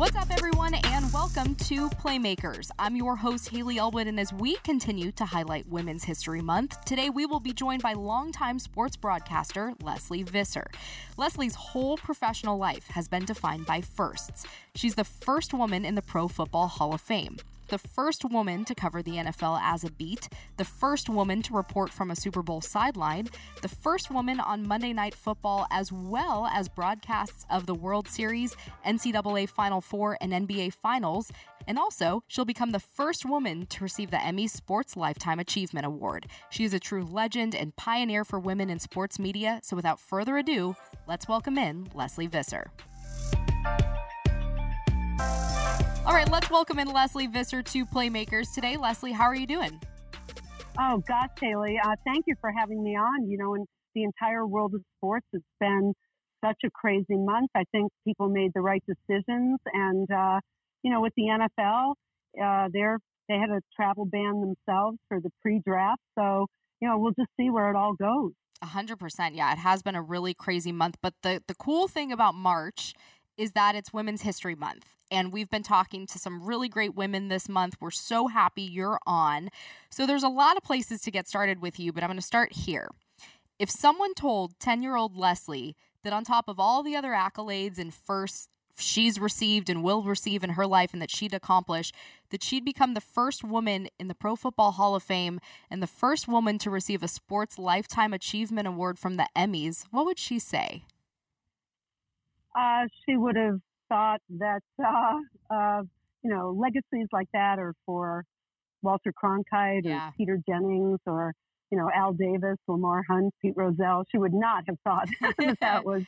What's up, everyone, and welcome to Playmakers. I'm your host, Haley Elwood, and as we continue to highlight Women's History Month, today we will be joined by longtime sports broadcaster Lesley Visser. Lesley's whole professional life has been defined by firsts. She's the first woman in the Pro Football Hall of Fame the first woman to cover the NFL as a beat, the first woman to report from a Super Bowl sideline, the first woman on Monday Night Football, as well as broadcasts of the World Series, NCAA Final Four, and NBA Finals. And also, she'll become the first woman to receive the Emmy Sports Lifetime Achievement Award. She is a true legend and pioneer for women in sports media. So without further ado, let's welcome in Lesley Visser. All right, let's welcome in Lesley Visser to Playmakers today. Lesley, how are you doing? Oh, gosh, Haley, uh, thank you for having me on. You know, in the entire world of sports, it's been such a crazy month. I think people made the right decisions. And, uh, you know, with the NFL, uh, they're, they had a travel ban themselves for the pre draft. So, you know, we'll just see where it all goes. A hundred percent. Yeah, it has been a really crazy month. But the, the cool thing about March is that it's Women's History Month. And we've been talking to some really great women this month. We're so happy you're on. So there's a lot of places to get started with you, but I'm going to start here. If someone told 10 year old Lesley that on top of all the other accolades and firsts she's received and will receive in her life and that she'd accomplish, that she'd become the first woman in the Pro Football Hall of Fame and the first woman to receive a Sports Lifetime Achievement Award from the Emmys, what would she say? Uh, she would have thought that, uh, uh, you know, legacies like that are for Walter Cronkite Yeah. or Peter Jennings or, you know, Al Davis, Lamar Hunt, Pete Rozelle. She would not have thought that that was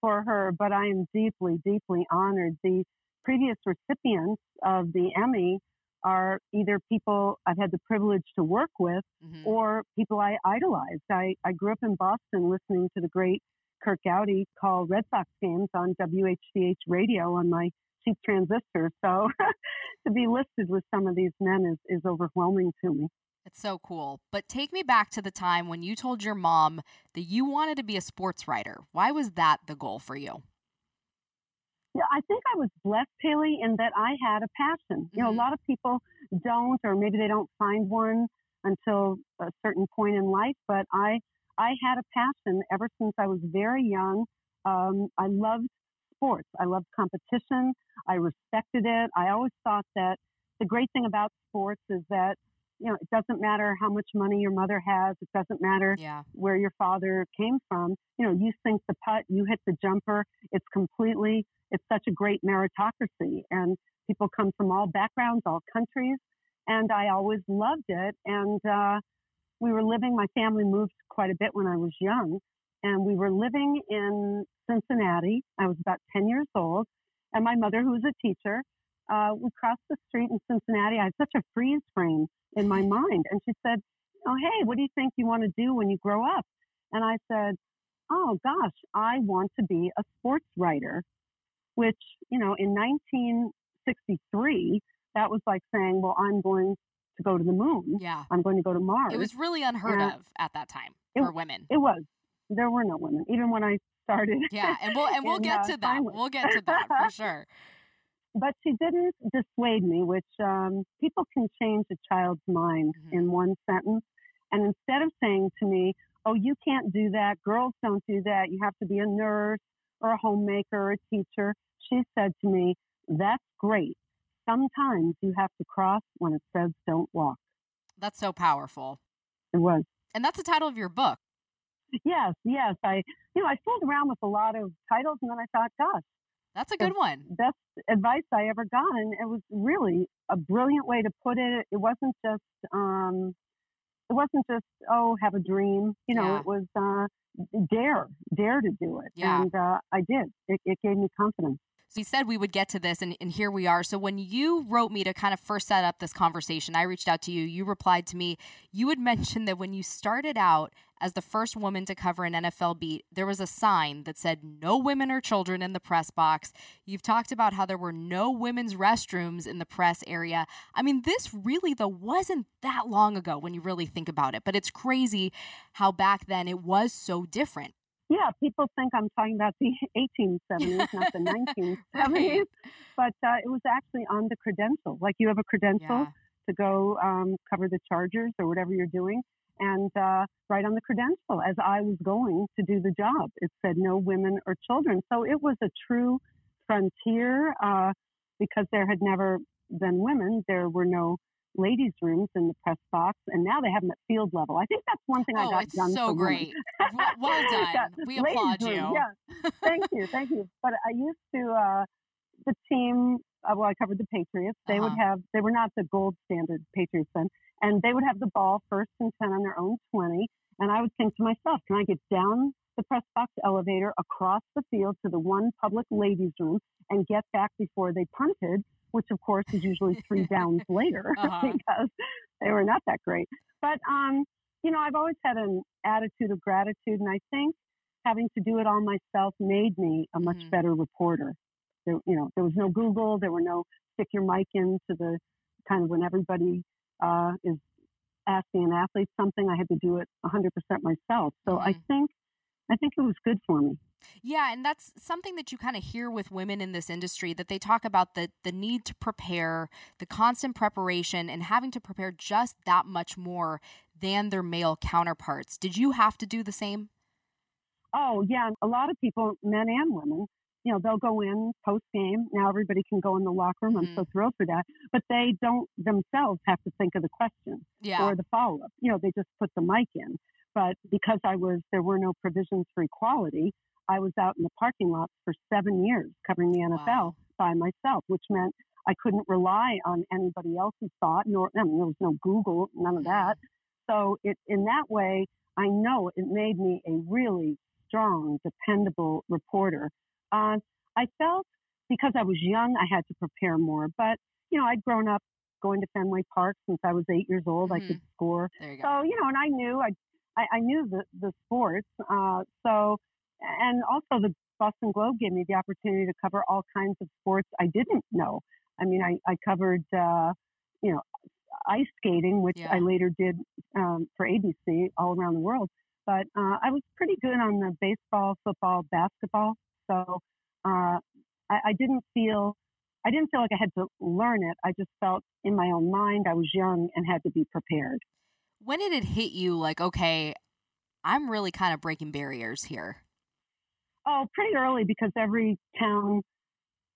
for her, but I am deeply, deeply honored. The previous recipients of the Emmy are either people I've had the privilege to work with Mhm. or people I idolized. I, I grew up in Boston listening to the great Curt Gowdy call Red Sox games on WHDH radio on my cheap transistor. So to be listed with some of these men is, is overwhelming to me. It's so cool. But take me back to the time when you told your mom that you wanted to be a sports writer. Why was that the goal for you? Yeah, I think I was blessed, Haley, in that I had a passion. You know, a mm-hmm. lot of people don't, or maybe they don't find one until a certain point in life. But I, I had a passion ever since I was very young. Um, I loved sports. I loved competition. I respected it. I always thought that the great thing about sports is that you know it doesn't matter how much money your mother has. It doesn't matter Yeah. where your father came from. You know, you sink the putt, you hit the jumper. It's completely, it's such a great meritocracy. And people come from all backgrounds, all countries. And I always loved it. And uh, we were living, my family moved quite a bit when I was young. And we were living in Cincinnati. I was about 10 years old. And my mother, who was a teacher, uh, we crossed the street in Cincinnati. I had such a freeze frame in my mind. And she said, Oh, hey, what do you think you want to do when you grow up? And I said, Oh, gosh, I want to be a sports writer, which, you know, in 1963, that was like saying, Well, I'm going to go to the moon. Yeah. I'm going to go to Mars. It was really unheard Yeah. of at that time It- for women. It was. There were no women, even when I started. Yeah, and we'll and we'll get uh, to that. We'll get to that for sure. but she didn't dissuade me, which um, people can change a child's mind Mhm. in one sentence. And instead of saying to me, oh, you can't do that, girls don't do that, you have to be a nurse or a homemaker or a teacher, she said to me, that's great. Sometimes you have to cross when it says don't walk. That's so powerful. It was. And that's the title of your book. Yes, yes. I, you know, I fooled around with a lot of titles and then I thought, gosh, That's a good one. best advice I ever got. And it was really a brilliant way to put it. It wasn't just, um, it wasn't just, oh, have a dream. You know, Yeah. it was, uh, dare, dare to do it. Yeah. And, uh, I did. It, it gave me confidence. So you said we would get to this, and, and here we are. So when you wrote me to kind of first set up this conversation, I reached out to you. You replied to me. You had mentioned that when you started out as the first woman to cover an NFL beat, there was a sign that said no women or children in the press box. You've talked about how there were no women's restrooms in the press area. I mean, this really, though, wasn't that long ago when you really think about it, but it's crazy how back then it was so different. Yeah, people think I'm talking about the 1870s, not the 1970s, Right. but uh, it was actually on the credential. Like you have a credential Yeah. to go um, cover the Chargers or whatever you're doing, and uh, right on the credential, as I was going to do the job, it said no women or children. So it was a true frontier uh, because there had never been women. There were no ladies' rooms in the press box, and now they have them at field level. I think that's one thing I Oh, got it's done so great. Well, well done. Yeah, We applaud room, you. Yeah, thank you, thank you. But I used to uh, the team. Uh, well, I covered the Patriots. They would Uh-huh. have. They were not the gold standard Patriots then, and they would have the ball first and ten on their own twenty. And I would think to myself, can I get down the press box elevator across the field to the one public ladies' room and get back before they punted? Which, of course, is usually three downs later Uh-huh. because they were not that great. But um, you know, I've always had an attitude of gratitude, and I think having to do it all myself made me a much Mhm. better reporter. There, you know, there was no Google, there were no stick your mic into the kind of when everybody uh, is asking an athlete something, I had to do it 100% myself. So I Mhm. think, I think it was good for me. Yeah, and that's something that you kind of hear with women in this industry that they talk about the the need to prepare, the constant preparation and having to prepare just that much more than their male counterparts. Did you have to do the same? Oh yeah, a lot of people, men and women, you know, they'll go in post game. Now everybody can go in the locker room. I'm so Mhm. thrilled for that. But they don't themselves have to think of the question Yeah. or the follow up. You know, they just put the mic in. But because I was, there were no provisions for equality. I was out in the parking lot for seven years covering the NFL Wow. by myself, which meant I couldn't rely on anybody else's thought. Nor I mean, there was no Google, none of that. So it in that way, I know it made me a really strong, dependable reporter. Uh, I felt because I was young, I had to prepare more. But you know, I'd grown up going to Fenway Park since I was eight years old. I could score, you go. so you know, and I knew I I, I knew the the sports. Uh, so and also the Boston Globe gave me the opportunity to cover all kinds of sports I didn't know. I mean, I I covered uh, you know ice skating, which Yeah. I later did um, for ABC all around the world. But uh, I was pretty good on the baseball, football, basketball. So uh, I, I didn't feel I didn't feel like I had to learn it. I just felt in my own mind I was young and had to be prepared. When did it hit you like, okay, I'm really kind of breaking barriers here? Oh, pretty early because every town,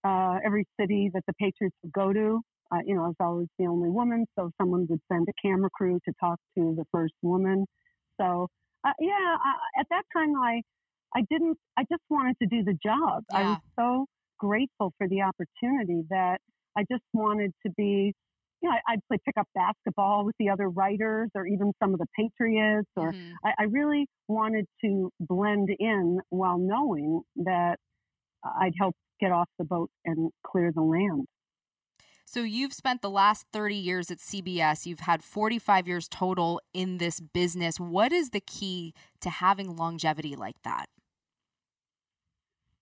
uh, every city that the Patriots would go to, uh, you know, I was always the only woman, so someone would send a camera crew to talk to the first woman. So, uh, yeah, uh, at that time, I, I didn't, I just wanted to do the job. I was so grateful for the opportunity that I just wanted to be, you know, I, I'd play pickup basketball with the other writers or even some of the Patriots or Mhm. I, I really wanted to blend in while knowing that I'd help get off the boat and clear the land. So you've spent the last 30 years at CBS. You've had 45 years total in this business. What is the key to having longevity like that?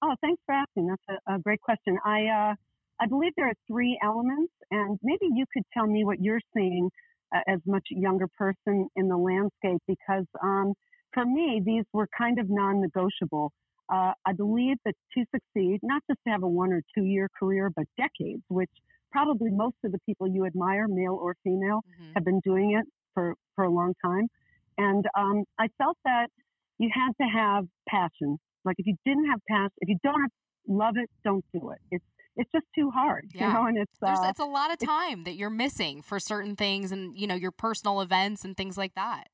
Oh, thanks for asking. That's a, a great question. I uh, I believe there are three elements, and maybe you could tell me what you're seeing uh, as much younger person in the landscape, because um, for me these were kind of non-negotiable. Uh, I believe that to succeed, not just to have a one or two year career, but decades, which probably most of the people you admire, male or female, Mhm. have been doing it for, for a long time. And um, I felt that you had to have passion. Like if you didn't have passion, if you don't have, love it, don't do it. It's it's just too hard, Yeah. you know. And it's uh, it's a lot of time that you're missing for certain things and you know your personal events and things like that.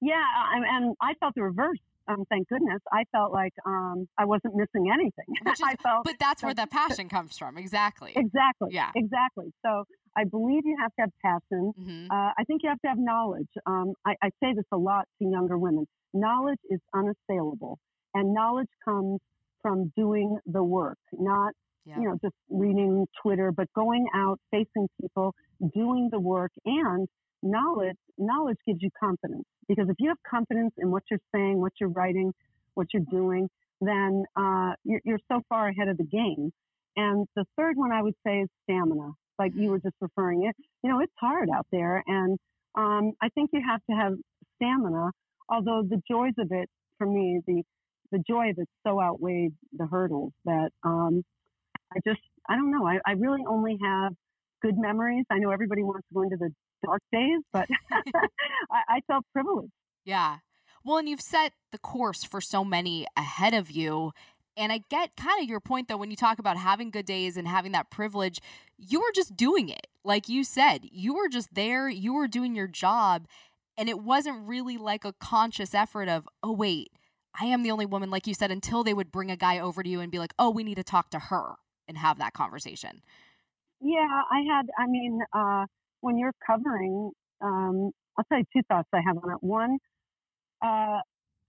yeah, I, and I felt the reverse. Um, thank goodness. I felt like um, I wasn't missing anything. Is- I felt But that's where the passion comes from. Exactly. exactly, Yeah. exactly. So I believe you have to have passion. hmm Uh, I think you have to have knowledge. Um, I, I say this a lot to younger women. Knowledge is unassailable, and knowledge comes from doing the work, not Yeah. you know just reading Twitter, but going out, facing people, doing the work, and knowledge. Knowledge gives you confidence because if you have confidence in what you're saying, what you're writing, what you're doing, then uh, you're, you're so far ahead of the game. And the third one I would say is stamina, like you were just referring it. You know, it's hard out there, and um, I think you have to have stamina. Although the joys of it for me, the the joy of it so outweighed the hurdles that um, I just, I don't know. I, I really only have good memories. I know everybody wants to go into the dark days, but I, I felt privileged. Yeah. Well, and you've set the course for so many ahead of you. And I get kind of your point, though, when you talk about having good days and having that privilege, you were just doing it. Like you said, you were just there, you were doing your job. And it wasn't really like a conscious effort of, oh, wait, I am the only woman, like you said, until they would bring a guy over to you and be like, oh, we need to talk to her and have that conversation. Yeah, I had, I mean, uh, when you're covering, um, I'll tell you two thoughts I have on it. One, uh,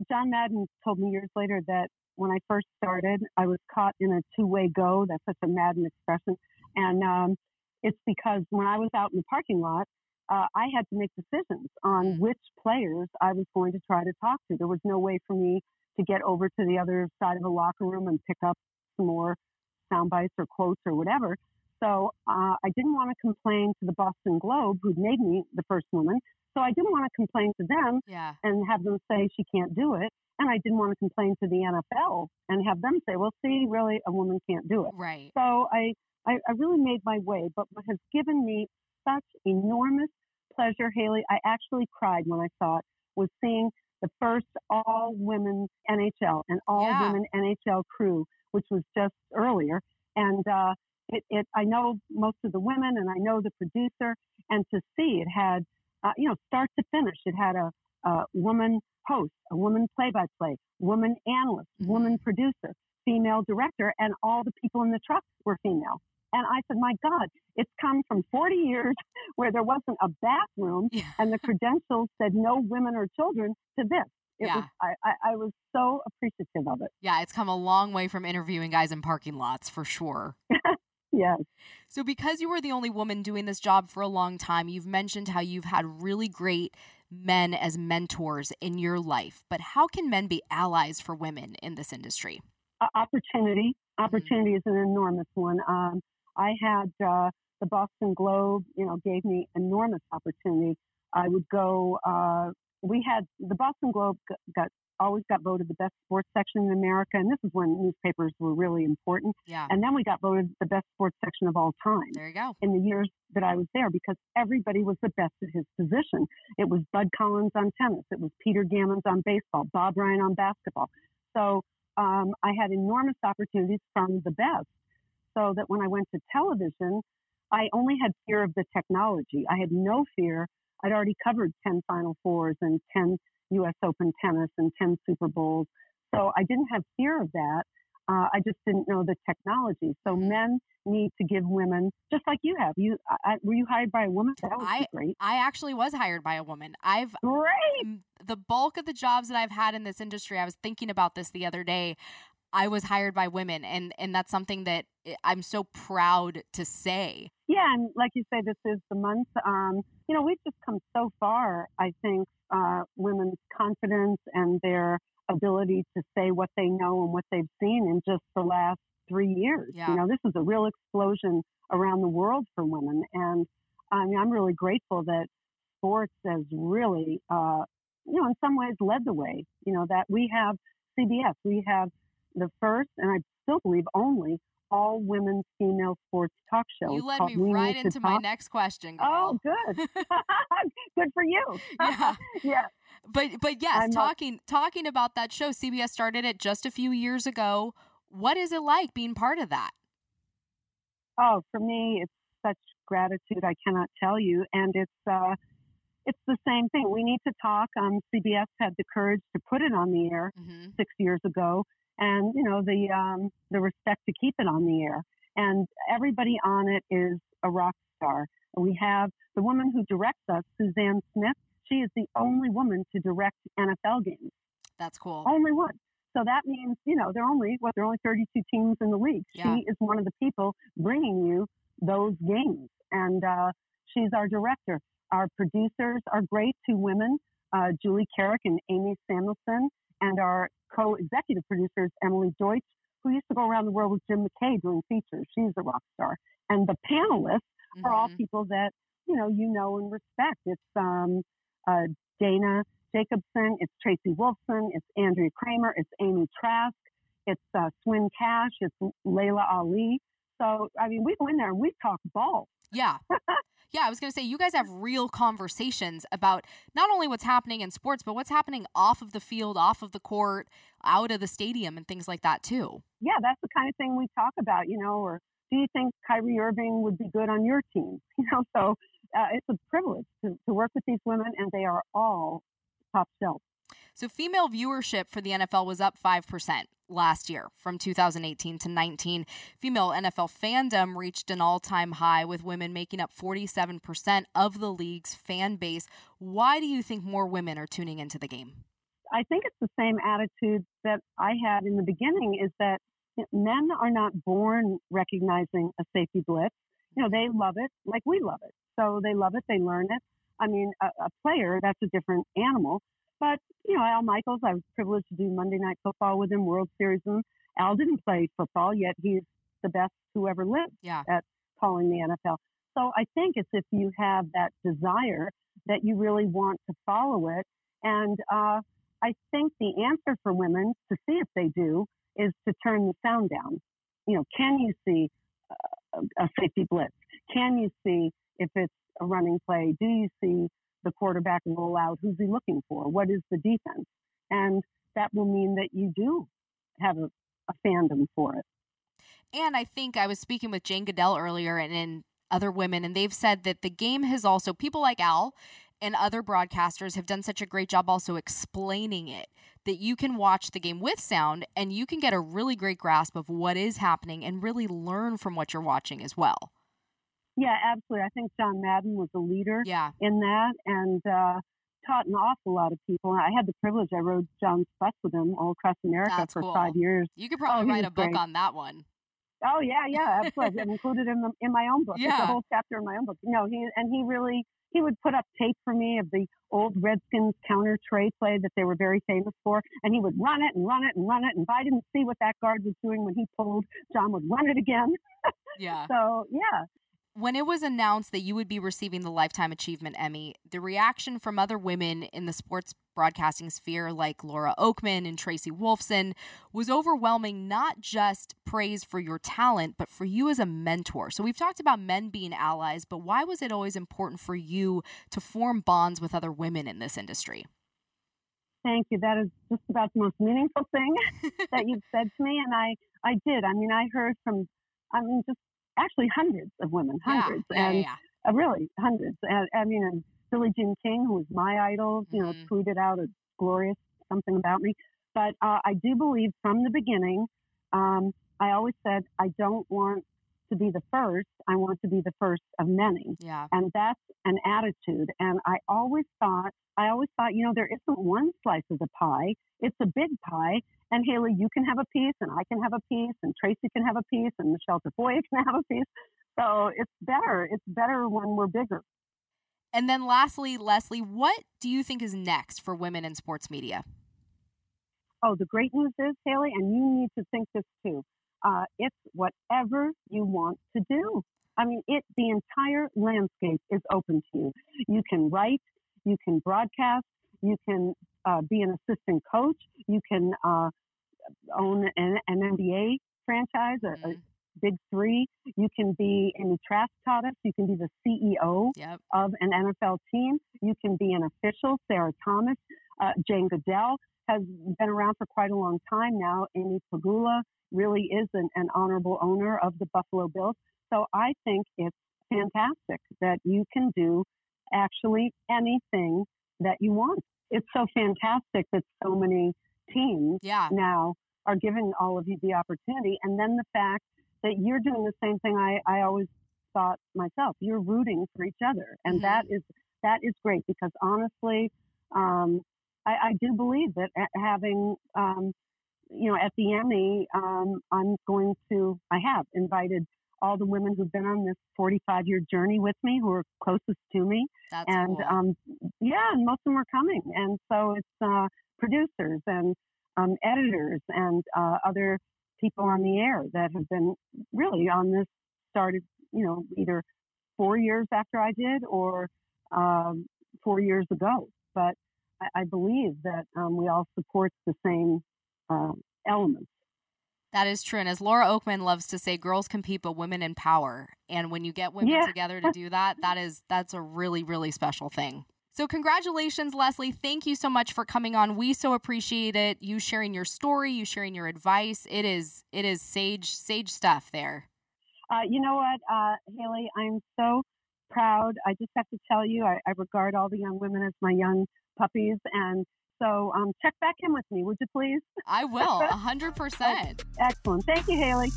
John Madden told me years later that when I first started, I was caught in a two way go. That's such a Madden expression. And um, it's because when I was out in the parking lot, uh, I had to make decisions on mm. which players I was going to try to talk to. There was no way for me to get over to the other side of the locker room and pick up some more sound bites or quotes or whatever. So uh, I didn't want to complain to the Boston Globe, who'd made me the first woman. So I didn't want to complain to them yeah. and have them say she can't do it. And I didn't want to complain to the NFL and have them say, well, see, really, a woman can't do it. Right. So I, I, I really made my way. But what has given me such enormous pleasure, Haley, I actually cried when I saw it, was seeing the first all women NHL and all yeah. women NHL crew, which was just earlier. And uh, it, it, I know most of the women and I know the producer, and to see it had, uh, you know, start to finish, it had a, a woman host, a woman play-by-play, woman analyst, mm-hmm. woman producer, female director, and all the people in the truck were female. And I said, my God, it's come from 40 years where there wasn't a bathroom yeah. and the credentials said no women or children to this. It yeah. was, I, I, I was so appreciative of it. Yeah, it's come a long way from interviewing guys in parking lots for sure. yes. So, because you were the only woman doing this job for a long time, you've mentioned how you've had really great men as mentors in your life. But how can men be allies for women in this industry? Uh, opportunity. Opportunity mm-hmm. is an enormous one. Um, I had uh, the Boston Globe, you know, gave me enormous opportunity. I would go. Uh, we had the Boston Globe got always got voted the best sports section in America, and this is when newspapers were really important. Yeah. And then we got voted the best sports section of all time. There you go. In the years that I was there, because everybody was the best at his position. It was Bud Collins on tennis. It was Peter Gammons on baseball. Bob Ryan on basketball. So um, I had enormous opportunities from the best so that when I went to television, I only had fear of the technology. I had no fear. I'd already covered 10 Final Fours and 10 U.S. Open tennis and 10 Super Bowls. So I didn't have fear of that. Uh, I just didn't know the technology. So mm-hmm. men need to give women, just like you have. You I, were you hired by a woman? That was I, great. I actually was hired by a woman. I've great. The bulk of the jobs that I've had in this industry, I was thinking about this the other day. I was hired by women, and and that's something that eh, I'm so proud to say. Yeah, and like you say, this is the month. Um, you know, we've just come so far. I think uh, women's confidence and their ability to say what they know and what they've seen in just the last three years. Yeah. You know, this is a real explosion around the world for women, and I mean, I'm really grateful that sports has really, uh, you know, in some ways led the way. You know, that we have CBS, we have the first, and I still believe only, all women female sports talk show. You led me right into my next question. Oh, girl. Oh, good. good for you. Yeah. yeah. But but yes, I'm talking not- talking about that show, CBS started it just a few years ago. What is it like being part of that? Oh, for me, it's such gratitude I cannot tell you, and it's uh, it's the same thing. We need to talk. Um, CBS had the courage to put it on the air mm-hmm. six years ago, and you know the um, the respect to keep it on the air. And everybody on it is a rock star. We have the woman who directs us, Suzanne Smith. She is the only woman to direct NFL games. That's cool. Only one. So that means, you know, there are only what there are only 32 teams in the league. Yeah. She is one of the people bringing you those games, and uh, she's our director. Our producers are great, two women, uh, Julie Carrick and Amy Samuelson, and our co-executive producers, Emily Deutsch, who used to go around the world with Jim McKay doing features. She's a rock star. And the panelists mm-hmm. are all mm-hmm. people that, you know, you know and respect. It's um, uh, Dana Jacobson, it's Tracy Wolfson, it's Andrea Kremer, it's Amy Trask, it's uh, Swin Cash, it's Laila Ali. So, I mean, we go in there and we talk ball. Yeah. yeah, I was going to say, you guys have real conversations about not only what's happening in sports, but what's happening off of the field, off of the court, out of the stadium, and things like that, too. Yeah, that's the kind of thing we talk about, you know, or do you think Kyrie Irving would be good on your team? You know, so uh, it's a privilege to, to work with these women, and they are all top shelf. So, female viewership for the NFL was up 5% last year from 2018 to 19. Female NFL fandom reached an all time high with women making up 47% of the league's fan base. Why do you think more women are tuning into the game? I think it's the same attitude that I had in the beginning is that men are not born recognizing a safety blitz. You know, they love it like we love it. So they love it, they learn it. I mean, a, a player, that's a different animal. But, you know, Al Michaels, I was privileged to do Monday Night Football with him, World Series with him. Al didn't play football, yet he's the best who ever lived yeah. at calling the NFL. So I think it's if you have that desire that you really want to follow it. And uh, I think the answer for women to see if they do is to turn the sound down. You know, can you see a safety blitz? Can you see if it's a running play? Do you see the quarterback roll out? Who's he looking for? What is the defense? And that will mean that you do have a, a fandom for it. And I think I was speaking with Jane Goodell earlier and in other women, and they've said that the game has also, people like Al and other broadcasters have done such a great job also explaining it that you can watch the game with sound and you can get a really great grasp of what is happening and really learn from what you're watching as well. Yeah, absolutely. I think John Madden was a leader yeah. in that and uh, taught an awful lot of people. I had the privilege, I rode John's bus with him all across America That's for cool. five years. You could probably oh, write a book great. on that one. Oh yeah, yeah, absolutely. I've included him in, in my own book. Yeah. It's a whole chapter in my own book. You know, he and he really he would put up tape for me of the old Redskins counter trey play that they were very famous for, and he would run it and run it and run it. And if I didn't see what that guard was doing when he pulled, John would run it again. Yeah. so yeah, when it was announced that you would be receiving the Lifetime Achievement Emmy, the reaction from other women in the sports broadcasting sphere, like Laura Okmin and Tracy Wolfson, was overwhelming, not just praise for your talent, but for you as a mentor. So we've talked about men being allies, but why was it always important for you to form bonds with other women in this industry? Thank you. That is just about the most meaningful thing that you've said to me. And I, I did. I mean, I heard from, I mean, just actually hundreds of women, hundreds, yeah, yeah, and yeah. Uh, really hundreds. And, I mean, and Billie Jean King, who was my idol, you know, Mm-hmm. tweeted out a glorious something about me. But uh, I do believe from the beginning, um, I always said I don't want to be the first. I want to be the first of many, Yeah. and that's an attitude. And I always thought, I always thought, you know, there isn't one slice of the pie. It's a big pie. And Haley, you can have a piece, and I can have a piece, and Tracy can have a piece, and Michelle Tafoya can have a piece. So it's better. It's better when we're bigger. And then lastly, Lesley, what do you think is next for women in sports media? Oh, the great news is, Haley, and you need to think this too. Uh, it's whatever you want to do. I mean, it the entire landscape is open to you. You can write, you can broadcast, you can uh, be an assistant coach, you can uh, own an, an NBA franchise, a, a Mhm. big three. You can be, taught us, you can be the CEO Yep. of an NFL team. You can be an official. Sarah Thomas, uh, Jane Goodell has been around for quite a long time now. Amy Pegula really is an, an honorable owner of the Buffalo Bills. So I think it's fantastic that you can do actually anything that you want. It's so fantastic that so many teams Yeah. now are giving all of you the opportunity. And then the fact that you're doing the same thing I, I always thought myself. You're rooting for each other. And Mhm. that is that is great because honestly, um, I, I do believe that having um, you know, at the Emmy, um, I'm going to I have invited all the women who've been on this 45 year journey with me who are closest to me That's and cool. um, yeah, and most of them are coming. And so it's uh, producers and um, editors and uh, other people on the air that have been really on this started, you know, either four years after I did or um, four years ago. But I, I believe that um, we all support the same uh, elements. That is true. And as Laura Okmin loves to say, girls compete, but women empower. And when you get women yeah. together to do that, that is that's a really, really special thing. So congratulations, Lesley. Thank you so much for coming on. We so appreciate it. You sharing your story, you sharing your advice. It is it is sage sage stuff there. Uh, you know what, uh, Haley, I'm so proud. I just have to tell you, I, I regard all the young women as my young puppies, and so um, check back in with me, would you please? I will, 100%. Excellent. Thank you, Haley.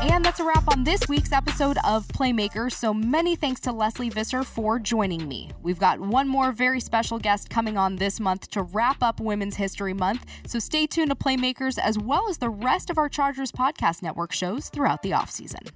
And that's a wrap on this week's episode of Playmakers. So many thanks to Lesley Visser for joining me. We've got one more very special guest coming on this month to wrap up Women's History Month. So stay tuned to Playmakers as well as the rest of our Chargers Podcast Network shows throughout the offseason.